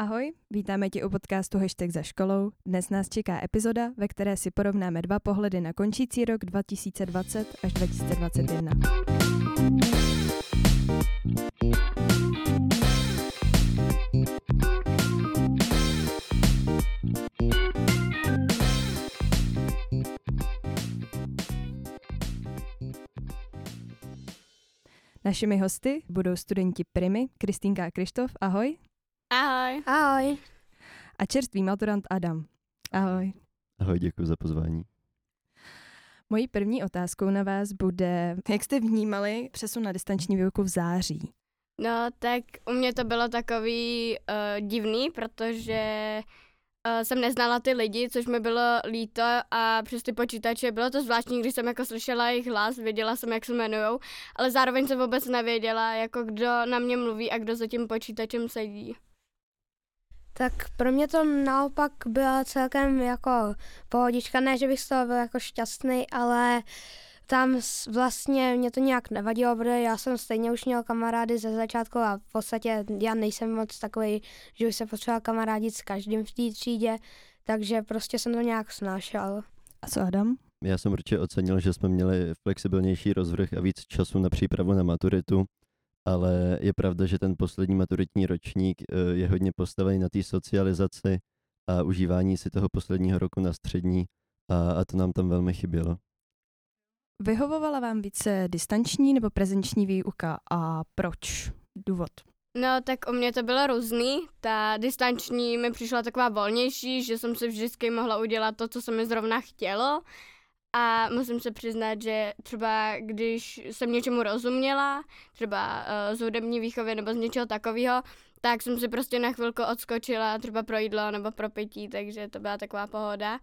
Ahoj, vítáme tě u podcastu Hashtag za školou. Dnes nás čeká epizoda, ve které si porovnáme dva pohledy na končící rok 2020 až 2021. Našimi hosty budou studenti Primy, Kristýnka a Krištof. Ahoj. Ahoj. Ahoj. A čerstvý maturant Adam. Ahoj. Ahoj, děkuji za pozvání. Mojí první otázkou na vás bude, jak jste vnímali přesun na distanční výuku v září? No, tak u mě to bylo takový uh, divný, protože uh, jsem neznala ty lidi, což mi bylo líto a přes ty počítače bylo to zvláštní, když jsem jako slyšela jejich hlas, věděla jsem, jak se jmenujou, ale zároveň jsem vůbec nevěděla, jako kdo na mě mluví a kdo za tím počítačem sedí. Tak pro mě to naopak byla celkem jako pohodička, ne, že bych z toho byl jako šťastný, ale tam vlastně mě to nějak nevadilo, protože já jsem stejně už měl kamarády ze začátku a v podstatě já nejsem moc takový, že bych se potřeboval kamarádit s každým v té třídě, takže prostě jsem to nějak snášel. A co Adam? Já jsem určitě ocenil, že jsme měli flexibilnější rozvrh a víc času na přípravu na maturitu, ale je pravda, že ten poslední maturitní ročník eh, je hodně postavený na té socializaci a užívání si toho posledního roku na střední a, a to nám tam velmi chybělo. Vyhovovala vám více distanční nebo prezenční výuka a proč? Důvod? No, tak u mě to bylo různý. Ta distanční mi přišla taková volnější, že jsem si vždycky mohla udělat to, co se mi zrovna chtělo. A musím se přiznat, že třeba když jsem něčemu rozuměla, třeba uh, z hudební výchovy nebo z něčeho takového, tak jsem si prostě na chvilku odskočila třeba pro jídlo nebo pro pití, takže to byla taková pohoda.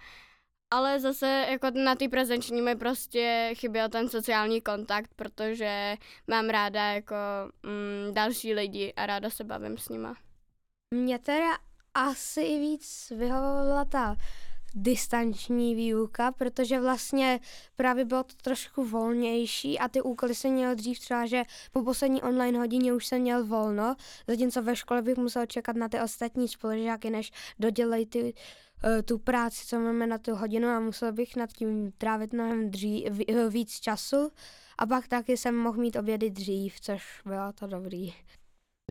Ale zase jako na té prezenční mi prostě chyběl ten sociální kontakt, protože mám ráda jako mm, další lidi a ráda se bavím s nima. Mě teda asi víc vyhovovala ta distanční výuka, protože vlastně právě bylo to trošku volnější a ty úkoly jsem měl dřív třeba, že po poslední online hodině už jsem měl volno, zatímco ve škole bych musel čekat na ty ostatní spolužáky, než dodělají ty uh, tu práci, co máme na tu hodinu a musel bych nad tím trávit mnohem dřív, víc času a pak taky jsem mohl mít obědy dřív, což bylo to dobrý.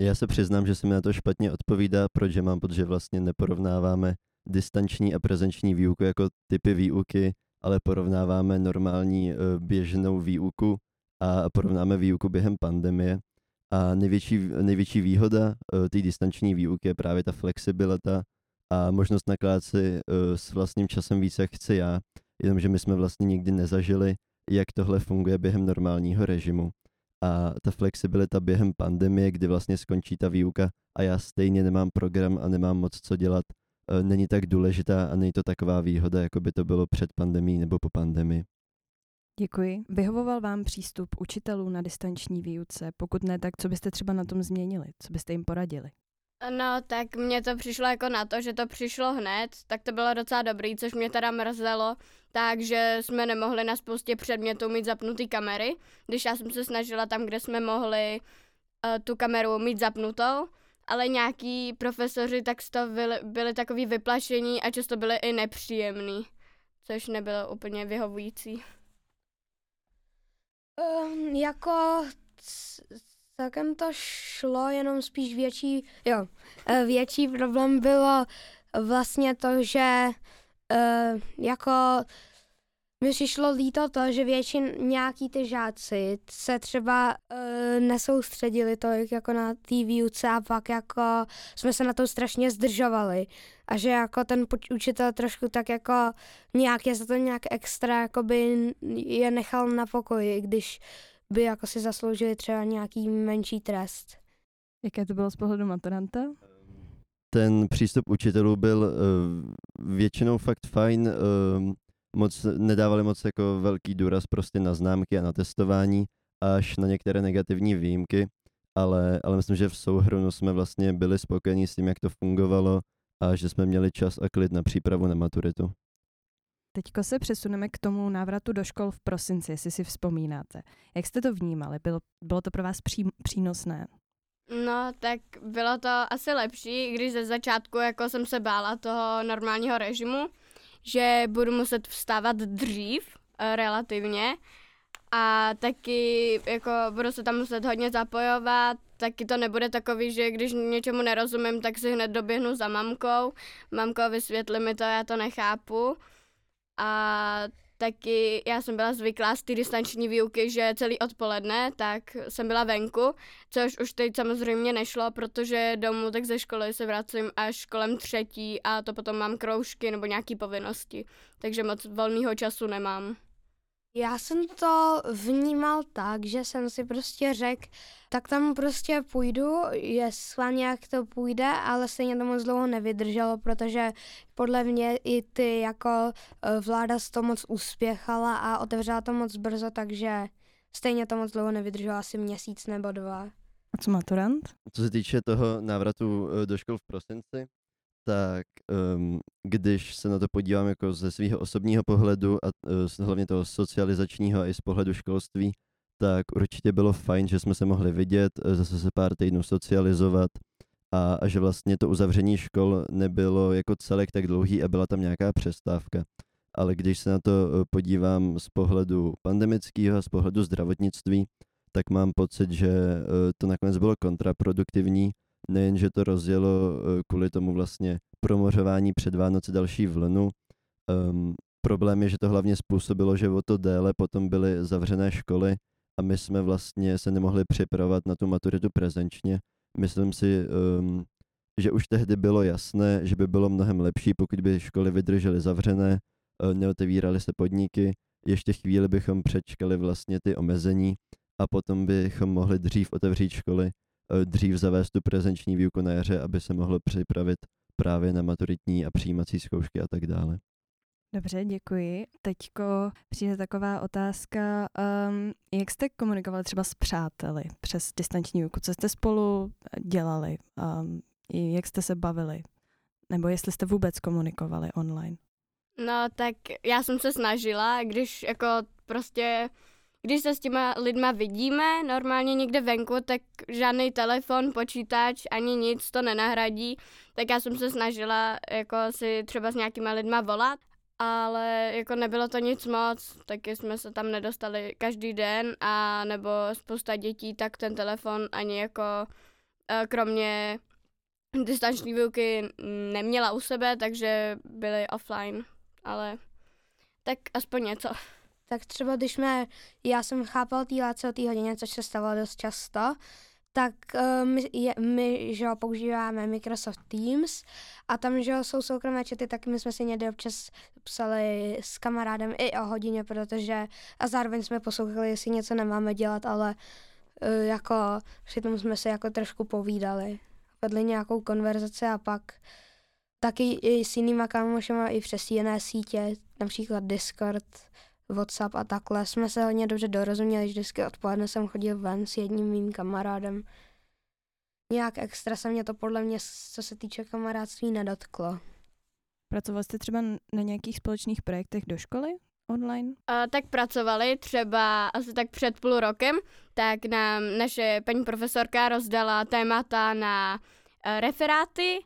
Já se přiznám, že se mi na to špatně odpovídá, protože mám pocit, že vlastně neporovnáváme distanční a prezenční výuku jako typy výuky, ale porovnáváme normální eh, běžnou výuku a porovnáme výuku během pandemie. A největší, největší výhoda eh, té distanční výuky je právě ta flexibilita a možnost nakládat si eh, s vlastním časem více, jak chci já, jenomže my jsme vlastně nikdy nezažili, jak tohle funguje během normálního režimu. A ta flexibilita během pandemie, kdy vlastně skončí ta výuka a já stejně nemám program a nemám moc co dělat, není tak důležitá a není to taková výhoda, jako by to bylo před pandemí nebo po pandemii. Děkuji. Vyhovoval vám přístup učitelů na distanční výuce? Pokud ne, tak co byste třeba na tom změnili? Co byste jim poradili? No, tak mně to přišlo jako na to, že to přišlo hned, tak to bylo docela dobrý, což mě teda mrzelo, takže jsme nemohli na spoustě předmětů mít zapnutý kamery, když já jsem se snažila tam, kde jsme mohli uh, tu kameru mít zapnutou, ale nějaký profesoři tak toho byli, byli takový vyplašení a často byli i nepříjemný, což nebylo úplně vyhovující. Um, jako celkem to šlo, jenom spíš větší, jo, e, větší problém bylo vlastně to, že uh, jako mi přišlo líto to, že většin nějaký ty žáci se třeba uh, nesoustředili tolik jako na té výuce a pak jako jsme se na to strašně zdržovali. A že jako ten učitel trošku tak jako nějak je za to nějak extra jako by je nechal na pokoji, když by jako si zasloužili třeba nějaký menší trest. Jaké to bylo z pohledu maturanta? Ten přístup učitelů byl uh, většinou fakt fajn. Uh, moc, nedávali moc jako velký důraz prostě na známky a na testování, až na některé negativní výjimky, ale, ale myslím, že v souhrnu jsme vlastně byli spokojení s tím, jak to fungovalo a že jsme měli čas a klid na přípravu na maturitu. Teďko se přesuneme k tomu návratu do škol v prosinci, jestli si vzpomínáte. Jak jste to vnímali? Bylo, bylo to pro vás pří, přínosné? No, tak bylo to asi lepší, když ze začátku jako jsem se bála toho normálního režimu, že budu muset vstávat dřív eh, relativně. A taky jako budu se tam muset hodně zapojovat, taky to nebude takový, že když něčemu nerozumím, tak si hned doběhnu za mamkou, mamko vysvětli mi to, já to nechápu. A taky já jsem byla zvyklá z té distanční výuky, že celý odpoledne, tak jsem byla venku, což už teď samozřejmě nešlo, protože domů tak ze školy se vracím až kolem třetí a to potom mám kroužky nebo nějaké povinnosti, takže moc volného času nemám. Já jsem to vnímal tak, že jsem si prostě řekl, tak tam prostě půjdu, jestli nějak to půjde, ale stejně to moc dlouho nevydrželo, protože podle mě i ty jako eh, vláda to moc uspěchala a otevřela to moc brzo, takže stejně to moc dlouho nevydrželo, asi měsíc nebo dva. A co maturant? Co se týče toho návratu eh, do škol v prosinci, tak um, když se na to podívám jako ze svého osobního pohledu a uh, hlavně toho socializačního a i z pohledu školství, tak určitě bylo fajn, že jsme se mohli vidět, uh, zase se pár týdnů socializovat a, a že vlastně to uzavření škol nebylo jako celek tak dlouhý a byla tam nějaká přestávka. Ale když se na to uh, podívám z pohledu pandemického a z pohledu zdravotnictví, tak mám pocit, že to nakonec bylo kontraproduktivní, nejen, že to rozjelo eh, kvůli tomu vlastně promořování před Vánoce další vlnu, um, problém je, že to hlavně způsobilo, že o to déle potom byly zavřené školy a my jsme vlastně se nemohli připravovat na tu maturitu prezenčně. Myslím si, um, že už tehdy bylo jasné, že by bylo mnohem lepší, pokud by školy vydržely zavřené, uh, neotevíraly se podniky, ještě chvíli bychom přečkali vlastně ty omezení a potom bychom mohli dřív otevřít školy Eh, dřív zavést tu prezenční výuku na jaře, aby se mohlo připravit právě na maturitní a přijímací zkoušky a tak dále. Dobře, děkuji. Teďko přijde taková otázka, um, jak jste komunikovali třeba s přáteli přes distanční výuku? Co jste spolu dělali? Um, jak jste se bavili? Nebo jestli jste vůbec komunikovali online? No, tak já jsem se snažila, když jako prostě když se s těma lidma vidíme normálně někde venku, tak žádný telefon, počítač ani nic to nenahradí, tak já jsem se snažila jako si třeba s nějakýma lidma volat, ale jako nebylo to nic moc, taky jsme se tam nedostali každý den a nebo spousta dětí, tak ten telefon ani jako eh, kromě distanční výuky neměla u sebe, takže byly offline, ale tak aspoň něco tak třeba když jsme, já jsem chápal té láce o té hodině, což se stalo dost často, tak uh, my, je, my že používáme Microsoft Teams a tam, že jsou soukromé čety, tak my jsme si někdy občas psali s kamarádem i o hodině, protože a zároveň jsme poslouchali, jestli něco nemáme dělat, ale uh, jako přitom jsme se jako trošku povídali, vedli nějakou konverzaci a pak taky i s jinýma kámošema i přes jiné sítě, například Discord, WhatsApp a takhle jsme se hodně dobře dorozuměli, že vždycky odpoledne jsem chodil ven s jedním mým kamarádem. Nějak extra se mě to podle mě, co se týče kamarádství, nedotklo. Pracoval jste třeba na nějakých společných projektech do školy online? Uh, tak pracovali třeba asi tak před půl rokem, tak nám naše paní profesorka rozdala témata na uh, referáty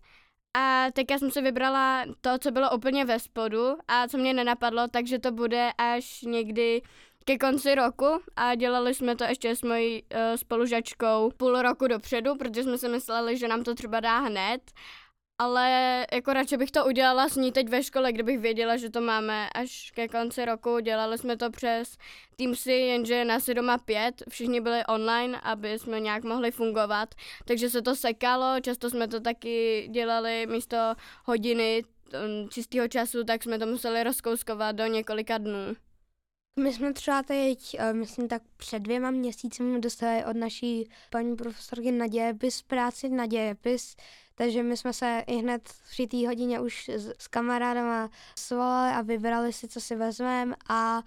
a teď já jsem si vybrala to, co bylo úplně ve spodu a co mě nenapadlo, takže to bude až někdy ke konci roku. A dělali jsme to ještě s mojí uh, spolužačkou půl roku dopředu, protože jsme si mysleli, že nám to třeba dá hned ale jako radši bych to udělala s ní teď ve škole, kdybych věděla, že to máme až ke konci roku. Dělali jsme to přes Teamsy, jenže nás je doma pět, všichni byli online, aby jsme nějak mohli fungovat, takže se to sekalo, často jsme to taky dělali místo hodiny mm, čistého času, tak jsme to museli rozkouskovat do několika dnů. My jsme třeba teď, eh, myslím tak před dvěma měsíci dostali od naší paní profesorky na dějepis práci na takže my jsme se i hned v té hodině už s, s kamarádama svolali a vybrali si, co si vezmeme a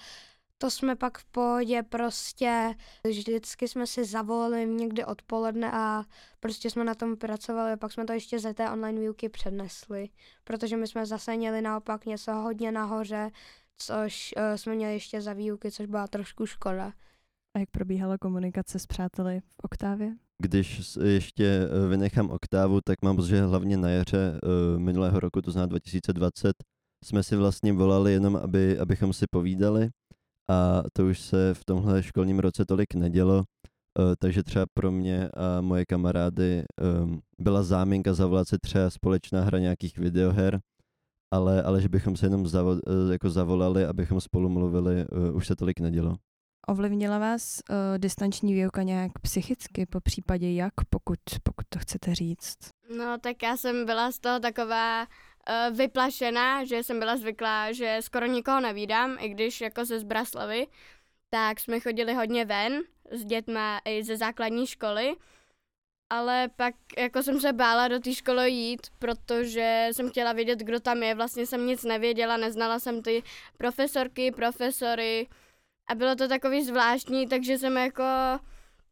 to jsme pak v pohodě prostě, vždycky jsme si zavolali někdy odpoledne a prostě jsme na tom pracovali a pak jsme to ještě ze té online výuky přednesli, protože my jsme zase měli naopak něco hodně nahoře, což uh, jsme měli ještě za výuky, což byla trošku škoda. A jak probíhala komunikace s přáteli v Oktávě? Když ještě vynechám oktávu, tak mám pocit, že hlavně na jaře minulého roku, to znamená 2020, jsme si vlastně volali jenom, aby, abychom si povídali a to už se v tomhle školním roce tolik nedělo, takže třeba pro mě a moje kamarády byla záminka zavolat si třeba společná hra nějakých videoher, ale, ale že bychom se jenom zavo, jako zavolali, abychom spolu mluvili, už se tolik nedělo. Ovlivnila vás uh, distanční výuka nějak psychicky, po případě jak, pokud, pokud to chcete říct? No tak já jsem byla z toho taková uh, vyplašená, že jsem byla zvyklá, že skoro nikoho nevídám, i když jako ze Zbraslavy, tak jsme chodili hodně ven s dětma i ze základní školy, ale pak jako jsem se bála do té školy jít, protože jsem chtěla vědět, kdo tam je, vlastně jsem nic nevěděla, neznala jsem ty profesorky, profesory, a bylo to takový zvláštní, takže jsem jako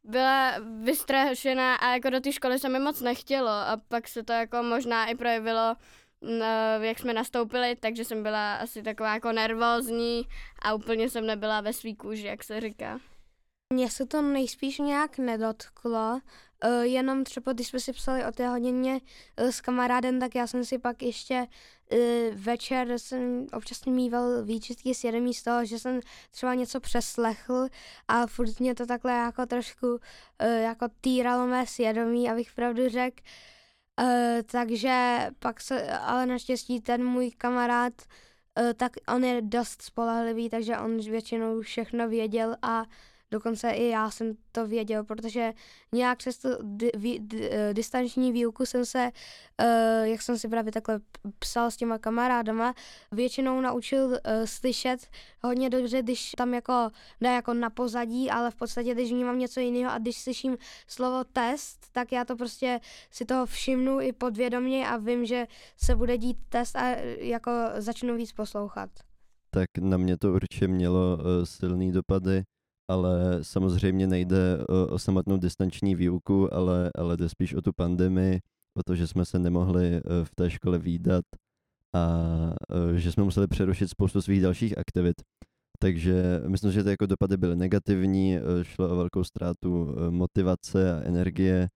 byla vystrašená a jako do té školy se mi moc nechtělo a pak se to jako možná i projevilo, no, jak jsme nastoupili, takže jsem byla asi taková jako nervózní a úplně jsem nebyla ve svý kůži, jak se říká. Mně se to nejspíš nějak nedotklo, Uh, jenom třeba, když jsme si psali o té hodině uh, s kamarádem, tak já jsem si pak ještě večer jsem občas mýval výčitky svědomí z toho, že jsem třeba něco přeslechl a furt mě to takhle jako trošku uh, jako týralo mé svědomí, abych pravdu řekl. Uh, takže pak se, ale naštěstí ten můj kamarád, tak on je dost spolehlivý, takže on většinou všechno věděl a Dokonce i já jsem to věděl, protože nějak přes tu di, di, di, eh, distanční výuku jsem se, uh, jak jsem si právě takhle psal s těma kamarádama, většinou naučil uh, slyšet hodně dobře, když tam jako, ne jako na pozadí, ale v podstatě, když vnímám něco jiného a když slyším slovo test, tak já to prostě si toho všimnu i podvědomě a vím, že se bude dít test a jako začnu víc poslouchat. Tak na mě to určitě mělo uh, silný dopady ale samozřejmě nejde o, o samotnou distanční výuku, ale, ale jde spíš o tu pandemii, o to, že jsme se nemohli e, v té škole výdat a e, že jsme museli přerušit spoustu svých dalších aktivit. Takže myslím, že ty jako dopady byly negativní, e, šlo o velkou ztrátu motivace a energie,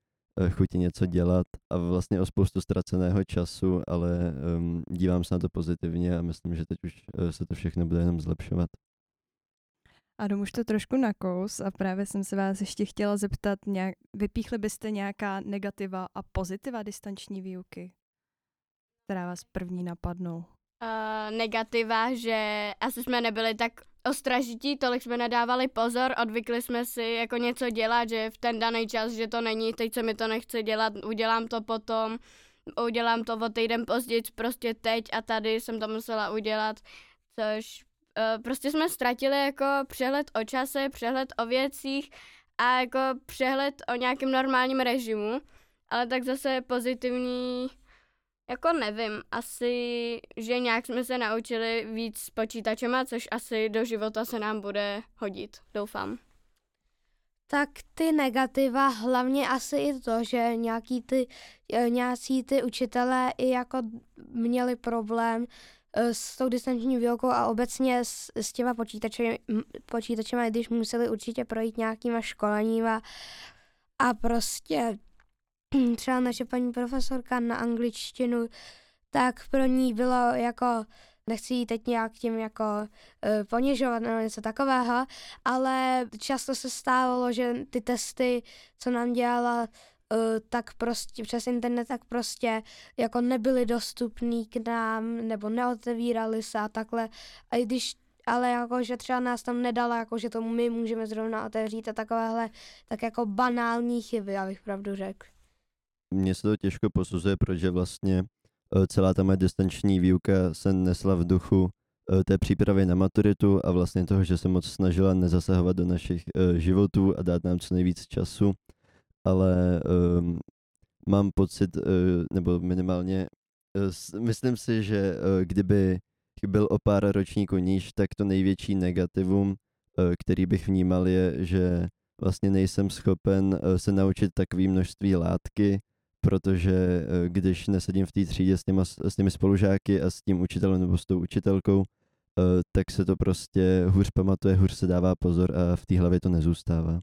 chuti něco dělat a vlastně o spoustu ztraceného času, ale dívám se na to pozitivně a myslím, že teď už se to všechno bude jenom zlepšovat. Adam už to trošku nakous a právě jsem se vás ještě chtěla zeptat, nějak, vypíchli byste nějaká negativa a pozitiva distanční výuky, která vás první napadnou? Uh, negativa, že asi jsme nebyli tak ostražití, tolik jsme nedávali pozor, odvykli jsme si jako něco dělat, že v ten daný čas, že to není, teď se mi to nechce dělat, udělám to potom, udělám to o týden později, prostě teď a tady jsem to musela udělat, což prostě jsme ztratili jako přehled o čase, přehled o věcích a jako přehled o nějakém normálním režimu, ale tak zase pozitivní, jako nevím, asi, že nějak jsme se naučili víc s počítačema, což asi do života se nám bude hodit, doufám. Tak ty negativa, hlavně asi i to, že nějaký ty, eh, nějací ty učitelé i jako měli problém Eh, s tou distanční výukou a obecně s, s těma počítači, počítačema, když museli určitě projít nějakýma školeníma. A prostě třeba naše paní profesorka na angličtinu, tak pro ní bylo jako nechci jí teď nějak tím jako uh, ponižovat nebo něco takového, ale často se stávalo, že ty testy, co nám dělala, tak prostě přes internet tak prostě jako nebyly dostupný k nám nebo neotevírali se a takhle. A i když ale jako, že třeba nás tam nedala, jako, že tomu my můžeme zrovna otevřít a takovéhle tak jako banální chyby, abych pravdu řekl. Mně se to těžko posuzuje, protože vlastně eh, celá ta moje distanční výuka se nesla v duchu eh, té přípravy na maturitu a vlastně toho, že se moc snažila nezasahovat do našich životů a dát nám co nejvíc času ale um, mám pocit, uh, nebo minimálně uh, myslím si, že uh, kdyby byl o pár ročníků níž, tak to největší negativum, uh, který bych vnímal, je, že vlastně nejsem schopen uh, se naučit takové množství látky, protože uh, když nesedím v té třídě s, těma, s těmi spolužáky a s tím učitelem nebo s tou učitelkou, tak se to prostě hůř pamatuje, hůř se dává pozor a v té hlavě to nezůstává.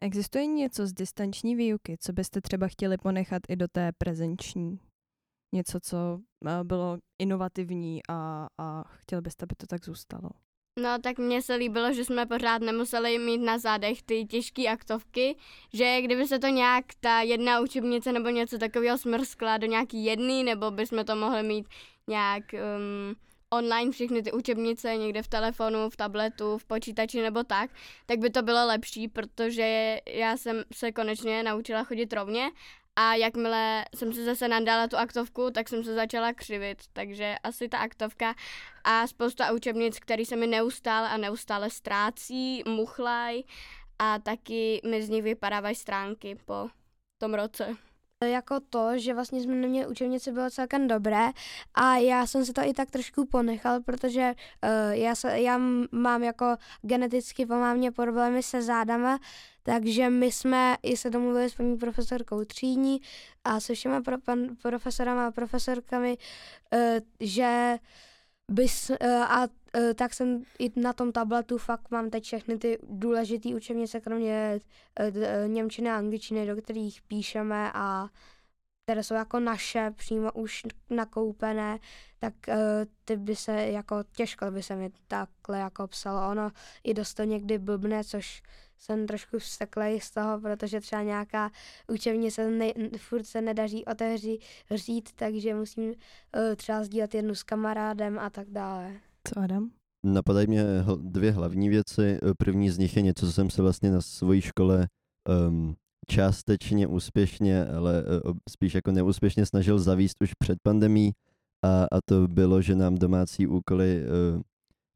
Existuje něco z distanční výuky, co byste třeba chtěli ponechat i do té prezenční? Něco, co eh, bylo inovativní a, a chtěli byste, aby to tak zůstalo? No tak mně se líbilo, že jsme pořád nemuseli mít na zádech ty těžké aktovky, že kdyby se to nějak ta jedna učebnice nebo něco takového smrskla do nějaký jedný, nebo bychom to mohli mít nějak um, online všechny ty učebnice někde v telefonu, v tabletu, v počítači nebo tak, tak by to bylo lepší, protože já jsem se konečně naučila chodit rovně a jakmile jsem se zase nadala tu aktovku, tak jsem se začala křivit, takže asi ta aktovka a spousta učebnic, které se mi neustále a neustále ztrácí, muchlaj a taky mi z nich vypadávají stránky po tom roce jako to, že vlastně jsme neměli učebnice, bylo celkem dobré a já jsem se to i tak trošku ponechal, protože uh, já, se, já mám jako geneticky po mámě problémy se zádama, takže my jsme i se domluvili s paní profesorkou Třídní a se všema pro, pan, profesorama a profesorkami, uh, že bys, uh, a uh, tak jsem i na tom tabletu fakt mám teď všechny ty důležité učebnice, kromě uh, Němčiny a angličtiny, do kterých píšeme a které jsou jako naše, přímo už nakoupené, tak uh, ty by se jako, těžko by se mi takhle jako psalo. Ono i dost to někdy blbne, což jsem trošku vsteklej z toho, protože třeba nějaká učebnice ne, furt se nedaří otevřít, takže musím uh, třeba sdílet jednu s kamarádem a tak dále. Co Adam? Napadají mě dvě hlavní věci. První z nich je něco, co jsem se vlastně na své škole um, částečně úspěšně, ale uh, spíš jako neúspěšně snažil zavíst už před pandemí a, a to bylo, že nám domácí úkoly uh,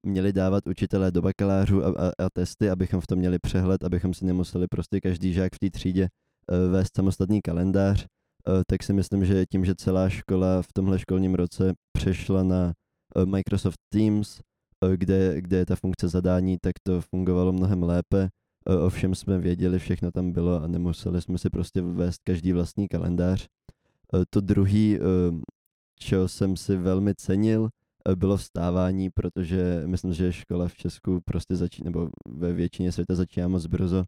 měli dávat učitelé do bakalářů a, a, a testy, abychom v tom měli přehled, abychom si nemuseli prostě každý žák v té třídě uh, vést samostatný kalendář, uh, tak si myslím, že tím, že celá škola v tomhle školním roce přešla na uh, Microsoft Teams, uh, kde, kde je ta funkce zadání, tak to fungovalo mnohem lépe. Uh, ovšem jsme věděli, všechno tam bylo a nemuseli jsme si prostě vést každý vlastní kalendář. Uh, to druhý, uh, čeho jsem si velmi cenil, bylo vstávání, protože myslím, že škola v Česku prostě začíná, nebo ve většině světa začíná moc brzo.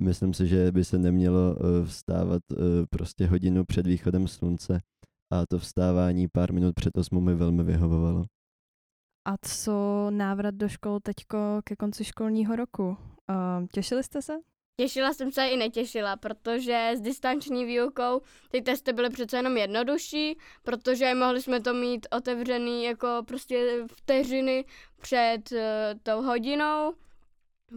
Myslím si, že by se nemělo eh, vstávat eh, prostě hodinu před východem slunce a to vstávání pár minut před osmou mi velmi vyhovovalo. A co návrat do škol teďko ke konci školního roku? těšili jste se? Těšila jsem se i netěšila, protože s distanční výukou ty testy byly přece jenom jednodušší, protože mohli jsme to mít otevřený jako prostě vteřiny před uh, tou hodinou.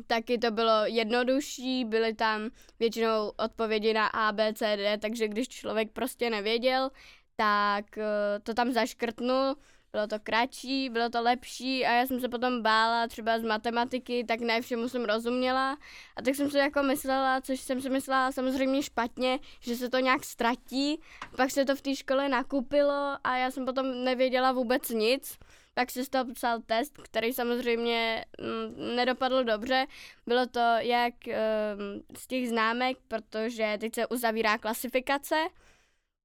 Taky to bylo jednodušší, byly tam většinou odpovědi na A, B, C, D, takže když člověk prostě nevěděl, tak uh, to tam zaškrtnul bylo to kratší, bylo to lepší a já jsem se potom bála třeba z matematiky, tak ne všemu jsem rozuměla. A tak jsem si jako myslela, což jsem si myslela samozřejmě špatně, že se to nějak ztratí, pak se to v té škole nakupilo a já jsem potom nevěděla vůbec nic, pak si z toho psal test, který samozřejmě mm, nedopadl dobře. Bylo to jak um, z těch známek, protože teď se uzavírá klasifikace,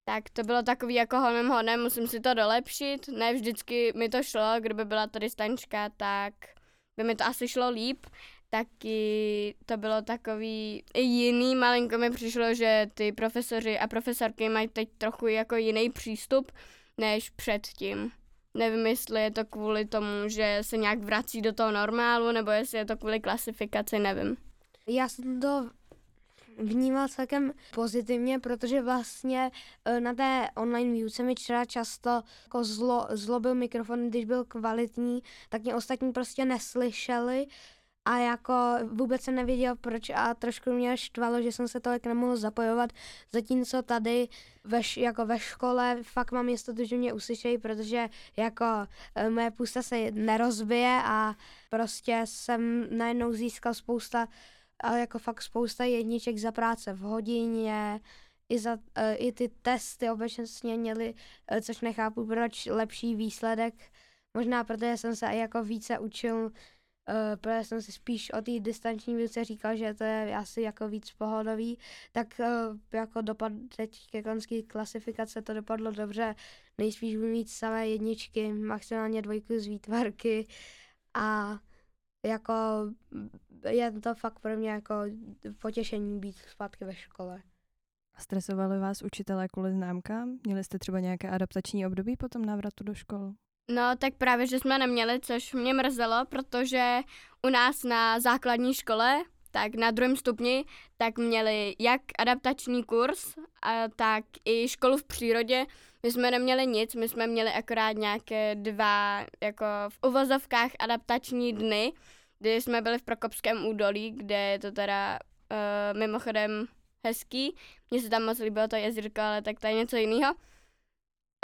tak to bylo takový jako honem honem, musím si to dolepšit. Ne vždycky mi to šlo, kdyby byla to distančka, tak by mi to asi šlo líp. Taky to bylo takový jiný, malinko mi přišlo, že ty profesoři a profesorky mají teď trochu jako jiný přístup než předtím. Nevím, jestli je to kvůli tomu, že se nějak vrací do toho normálu, nebo jestli je to kvůli klasifikaci, nevím. Já jsem to vnímal celkem pozitivně, protože vlastně e, na té online výuce mi třeba často jako zlo, zlobil mikrofon, když byl kvalitní, tak mě ostatní prostě neslyšeli a jako vůbec jsem nevěděl proč a trošku mě štvalo, že jsem se tolik nemohl zapojovat, zatímco tady ve, jako ve škole fakt mám jistotu, že mě uslyšejí, protože jako e, moje pusta se nerozbije a prostě jsem najednou získal spousta ale jako fakt spousta jedniček za práce v hodině, i, za, uh, i ty testy obecně měly, uh, což nechápu, proč lepší výsledek. Možná protože jsem se jako více učil, uh, protože jsem si spíš o té distanční výuce říkal, že to je asi jako víc pohodový, tak jako dopad teď ke konské klasifikace to dopadlo dobře. Nejspíš budu mít samé jedničky, maximálně dvojku z výtvarky a jako je to fakt pro mě jako potěšení být zpátky ve škole. Stresovali vás učitelé kvůli známkám? Měli jste třeba nějaké adaptační období po tom návratu do škol? No, tak právě, že jsme neměli, což mě mrzelo, protože u nás na základní škole, tak na druhém stupni, tak měli jak adaptační kurz, a tak i školu v přírodě. My jsme neměli nic, my jsme měli akorát nějaké dva, jako v uvozovkách adaptační dny, kdy jsme byli v Prokopském údolí, kde je to teda uh, mimochodem hezký. Mně se tam moc líbilo to jezírko, ale tak to je něco jiného.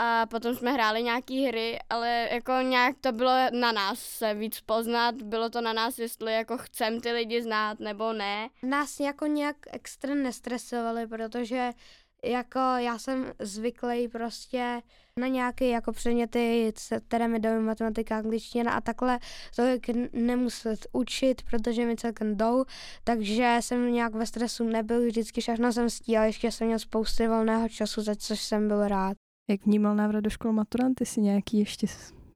A potom jsme hráli nějaký hry, ale jako nějak to bylo na nás se víc poznat, bylo to na nás, jestli jako chcem ty lidi znát nebo ne. Nás jako nějak extra nestresovali, protože jako já jsem zvyklý prostě na nějaké jako předměty, které mi dají matematika, angličtina a takhle tolik nemuset učit, protože mi celkem jdou, takže jsem nějak ve stresu nebyl, vždycky všechno jsem stíhal, ještě jsem měl spousty volného času, za což jsem byl rád. Jak vnímal návrat do škol maturant? Ty jsi nějaký ještě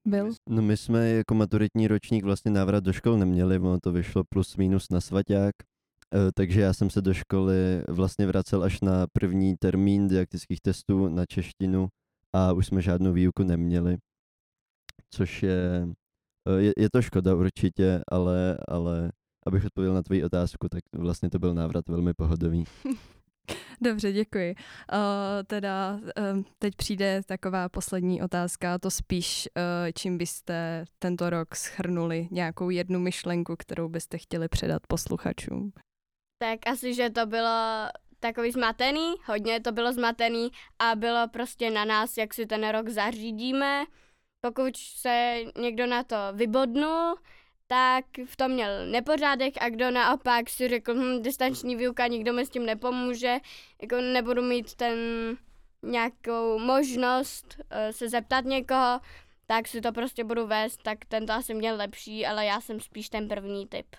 byl? No my jsme jako maturitní ročník vlastně návrat do škol neměli, ono to vyšlo plus minus na svaťák, takže já jsem se do školy vlastně vracel až na první termín didaktických testů na češtinu a už jsme žádnou výuku neměli, což je, eh, je, je to škoda určitě, ale, ale abych odpověděl na tvoji otázku, tak vlastně to byl návrat velmi pohodový. Dobře, děkuji. Uh, teda um, teď přijde taková poslední otázka, to spíš, uh, čím byste tento rok schrnuli nějakou jednu myšlenku, kterou byste chtěli předat posluchačům tak asi, že to bylo takový zmatený, hodně to bylo zmatený a bylo prostě na nás, jak si ten rok zařídíme. Pokud se někdo na to vybodnul, tak v tom měl nepořádek a kdo naopak si řekl, hm, distanční výuka, nikdo mi s tím nepomůže, jako nebudu mít ten nějakou možnost uh, se zeptat někoho, tak si to prostě budu vést, tak ten to asi měl lepší, ale já jsem spíš ten první typ.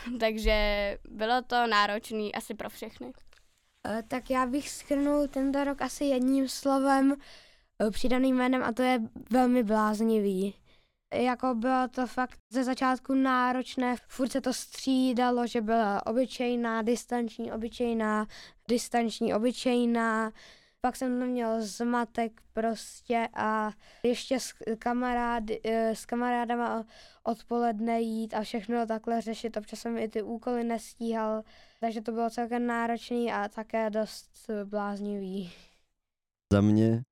Takže bylo to náročné asi pro všechny. Eh, tak já bych schrnul tento rok asi jedním slovem eh, přidaným jménem a to je velmi bláznivý. Jako bylo to fakt ze začátku náročné, furt se to střídalo, že byla obyčejná, distanční, obyčejná, distanční, obyčejná, pak jsem tam měl zmatek prostě a ještě s, kamarády, eh, s kamarádama odpoledne jít a všechno takhle řešit. Občas jsem i ty úkoly nestíhal, takže to bylo celkem náročný a také dost bláznivý. Za mě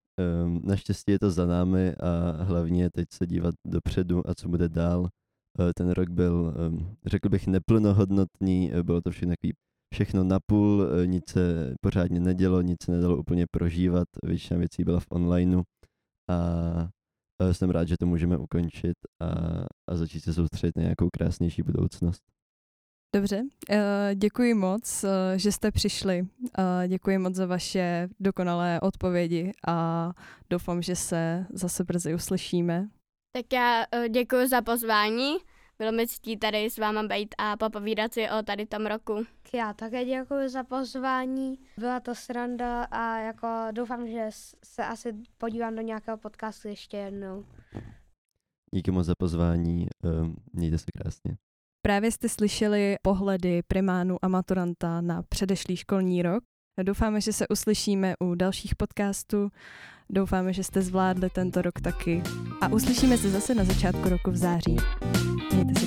um, naštěstí je to za námi a hlavně teď se dívat dopředu a co bude dál. Uh, ten rok byl, um, řekl bych, neplnohodnotný, bylo to všechno takový všechno napůl, e, nic se pořádně nedělo, nic se nedalo úplně prožívat, většina věcí byla v onlineu a jsem rád, že to můžeme ukončit a, a začít se soustředit na nějakou krásnější budoucnost. Dobře, e, děkuji moc, e, že jste přišli. Děkuji moc za vaše dokonalé odpovědi a doufám, že se zase brzy uslyšíme. Tak já děkuji za pozvání. Bylo mi ctí tady s váma být a popovídat si o tady tom roku. Já také děkuji za pozvání, byla to sranda a jako doufám, že se asi podívám do nějakého podcastu ještě jednou. Díky moc za pozvání, ehm, mějte se krásně. Právě jste slyšeli pohledy primánu a maturanta na předešlý školní rok. Doufáme, že se uslyšíme u dalších podcastů. Doufáme, že jste zvládli tento rok taky. A uslyšíme se zase na začátku roku v září. Mějte se